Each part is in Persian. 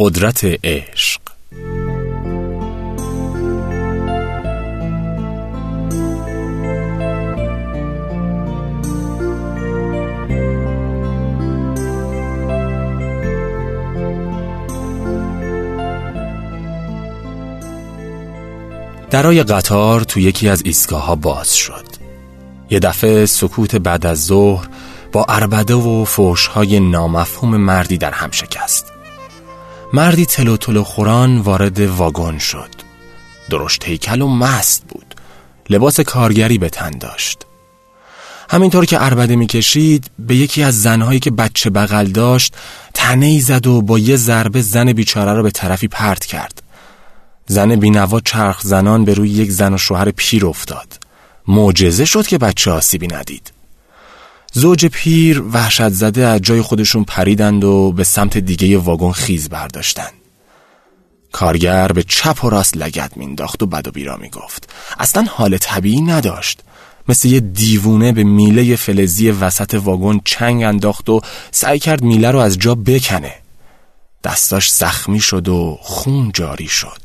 قدرت عشق. درای قطار تو یکی از ایستگاه ها باز شد. یه دفعه سکوت بعد از ظهر با اربده و های نامفهوم مردی در هم شکست. مردی تلو تلو خوران وارد واگن شد. درشت هیکل و مست بود. لباس کارگری به تن داشت. همینطور که اربده می‌کشید به یکی از زنهایی که بچه بغل داشت تنه زد و با یه ضربه زن بیچاره را به طرفی پرت کرد. زن بینوا چرخ زنان به روی یک زن و شوهر پیر افتاد. معجزه شد که بچه آسیبی ندید. زوج پیر وحشت زده از جای خودشون پریدند و به سمت دیگه واگن خیز برداشتند. کارگر به چپ و راست لگت مینداخت و بد و بیرا می‌گفت. اصلا حال طبیعی نداشت. مثل یه دیوونه به میله فلزی وسط واگن چنگ انداخت و سعی کرد میله رو از جا بکنه. دستاش زخمی شد و خون جاری شد.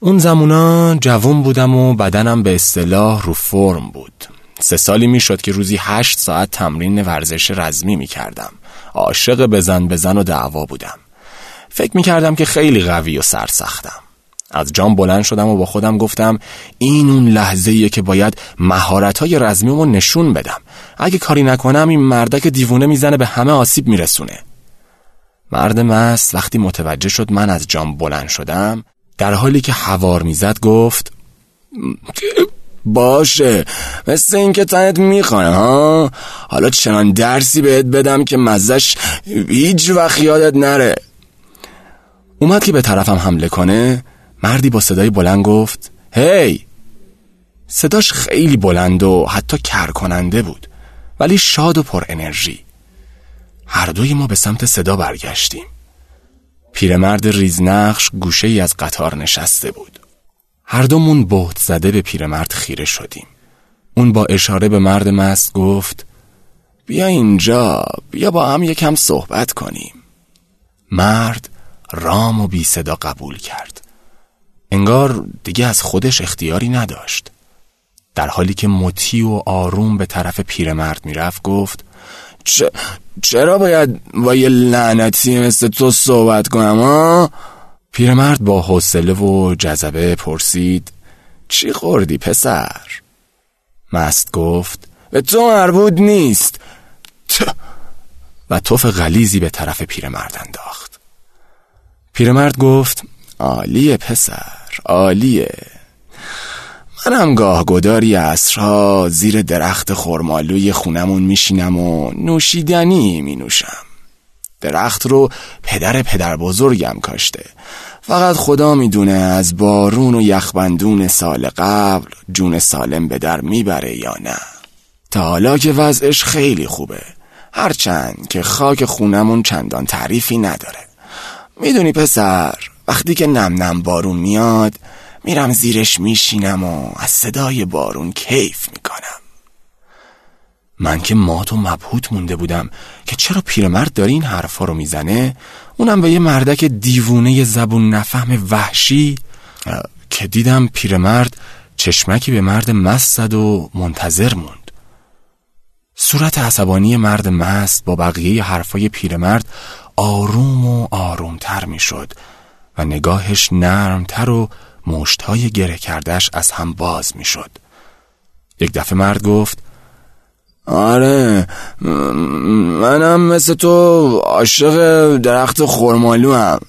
اون زمونا جوون بودم و بدنم به اصطلاح رو فرم بود. سه سالی می‌شد که روزی هشت ساعت تمرین ورزش رزمی می کردم عاشق بزن بزن و دعوا بودم. فکر می کردم که خیلی قوی و سرسختم. از جام بلند شدم و با خودم گفتم این اون لحظه ایه که باید مهارت های رزمیمو نشون بدم. اگه کاری نکنم این مردک دیوونه می‌زنه به همه آسیب میرسونه. مرد مست وقتی متوجه شد من از جام بلند شدم در حالی که هوار می‌زد گفت باشه. مثل اینکه تنت می‌خوانه ها؟ حالا چنان درسی بهت بدم که مزش هیچ وقت یادت نره. اومد که به طرفم حمله کنه مردی با صدای بلند گفت هی! صداش خیلی بلند و حتی کر کننده بود ولی شاد و پر انرژی. هر دوی ما به سمت صدا برگشتیم. پیرمرد ریزنقش گوشه ای از قطار نشسته بود. هر دومون بهت زده به پیرمرد خیره شدیم. اون با اشاره به مرد مست گفت بیا اینجا بیا با هم یکم صحبت کنیم. مرد رام و بی صدا قبول کرد. انگار دیگه از خودش اختیاری نداشت. در حالی که مطیع و آروم به طرف پیرمرد می‌رفت گفت چرا باید با یه لعنتی مثل تو صحبت کنم ها؟ پیرمرد با حوصله و جذبه پرسید چی خوردی پسر؟ مست گفت به تو مربوط نیست. و توف غلیزی به طرف پیرمرد انداخت. پیرمرد گفت عالیه پسر عالیه. منم گاه گداری عصرها زیر درخت خرمالوی خونمون میشینم و نوشیدنی می نوشم درخت رو پدر پدر بزرگم کاشته. فقط خدا می‌دونه از بارون و یخبندون سال قبل جون سالم به در می‌بره یا نه. تا حالا که وضعش خیلی خوبه. هرچند که خاک خونمون چندان تعریفی نداره. می‌دونی پسر وقتی که نم نم بارون میاد میرم زیرش میشینم و از صدای بارون کیف می‌کنم. من که مات و مبهوت مونده بودم که چرا پیرمرد داره این حرفا رو می‌زنه؟ اونم به یه مردک دیوونه زبون نفهم وحشی. که دیدم پیرمرد چشمکی به مرد مست زد و منتظر موند. صورت عصبانی مرد مست با بقیه حرفای پیرمرد آروم و آرومتر می‌شد و نگاهش نرمتر و مشتهای گره کردش از هم باز می‌شد. یک دفعه مرد گفت آره منم مثل تو عاشق درخت خرمالو هم.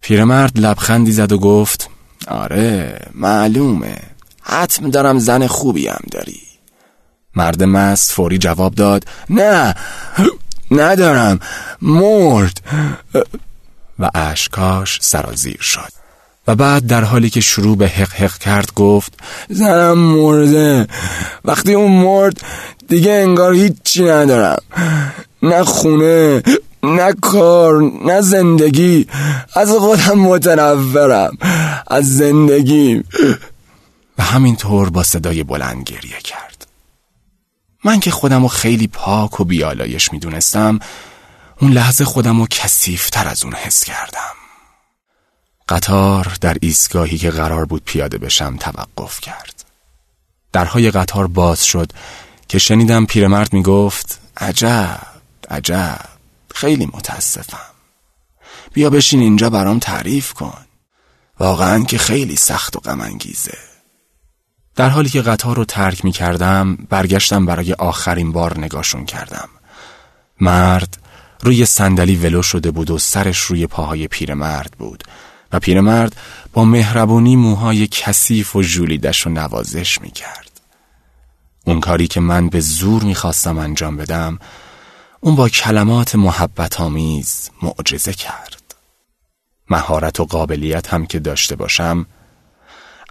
پیرمرد لبخندی زد و گفت آره معلومه. حتم دارم زن خوبی هم داری. مرد مست فوری جواب داد نه ندارم. مرد. و اشکاش سرازیر شد. و بعد در حالی که شروع به حق حق کرد گفت زنم مرده. وقتی اون مرد دیگه انگار هیچی ندارم. نه خونه نه کار نه زندگی. از خودم متنفرم از زندگی. و همینطور با صدای بلند گریه کرد. من که خودم خیلی پاک و بیالایش می‌دونستم اون لحظه خودم رو کسیفتر از اون حس کردم. قطار در ایستگاهی که قرار بود پیاده بشم توقف کرد. درهای قطار باز شد که شنیدم پیرمرد می‌گفت عجب عجب خیلی متاسفم. بیا بشین اینجا برام تعریف کن. واقعا که خیلی سخت و غمانگیزه. در حالی که قطار رو ترک می کردم برگشتم برای آخرین بار نگاشون کردم. مرد روی صندلی ولو شده بود و سرش روی پاهای پیرمرد بود. و پیرمرد با مهربونی موهای کثیف و ژولیدش رو نوازش می کرد. اون کاری که من به زور می‌خواستم انجام بدم اون با کلمات محبت آمیز معجزه کرد. مهارت و قابلیت هم که داشته باشم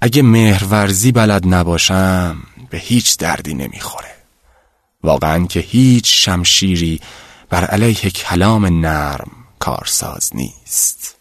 اگه مهرورزی بلد نباشم به هیچ دردی نمی‌خوره. واقعا که هیچ شمشیری بر علیه کلام نرم کارساز نیست.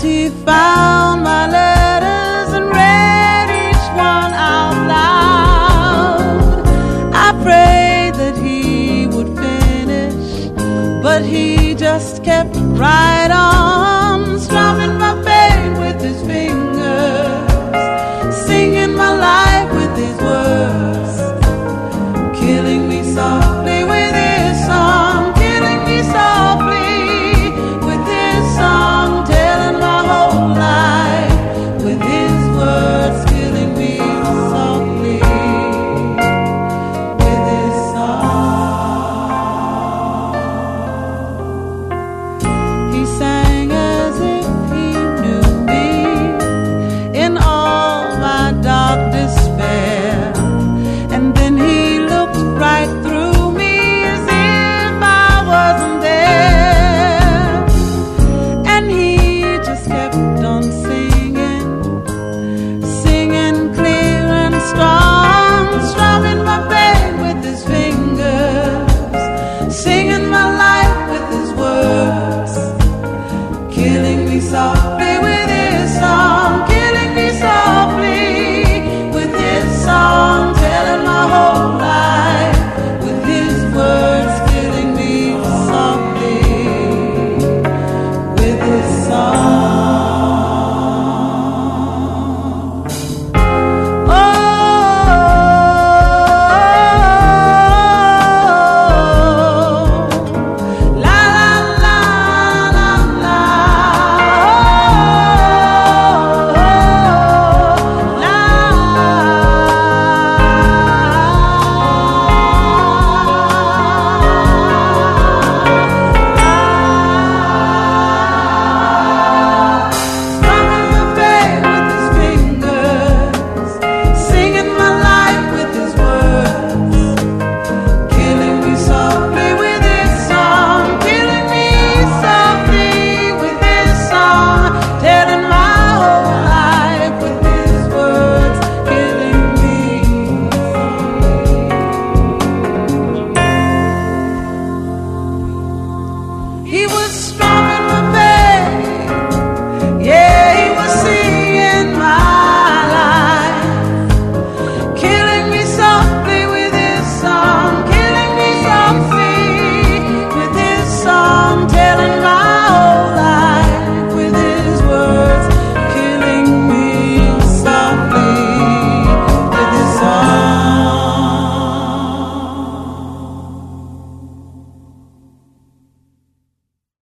found my love.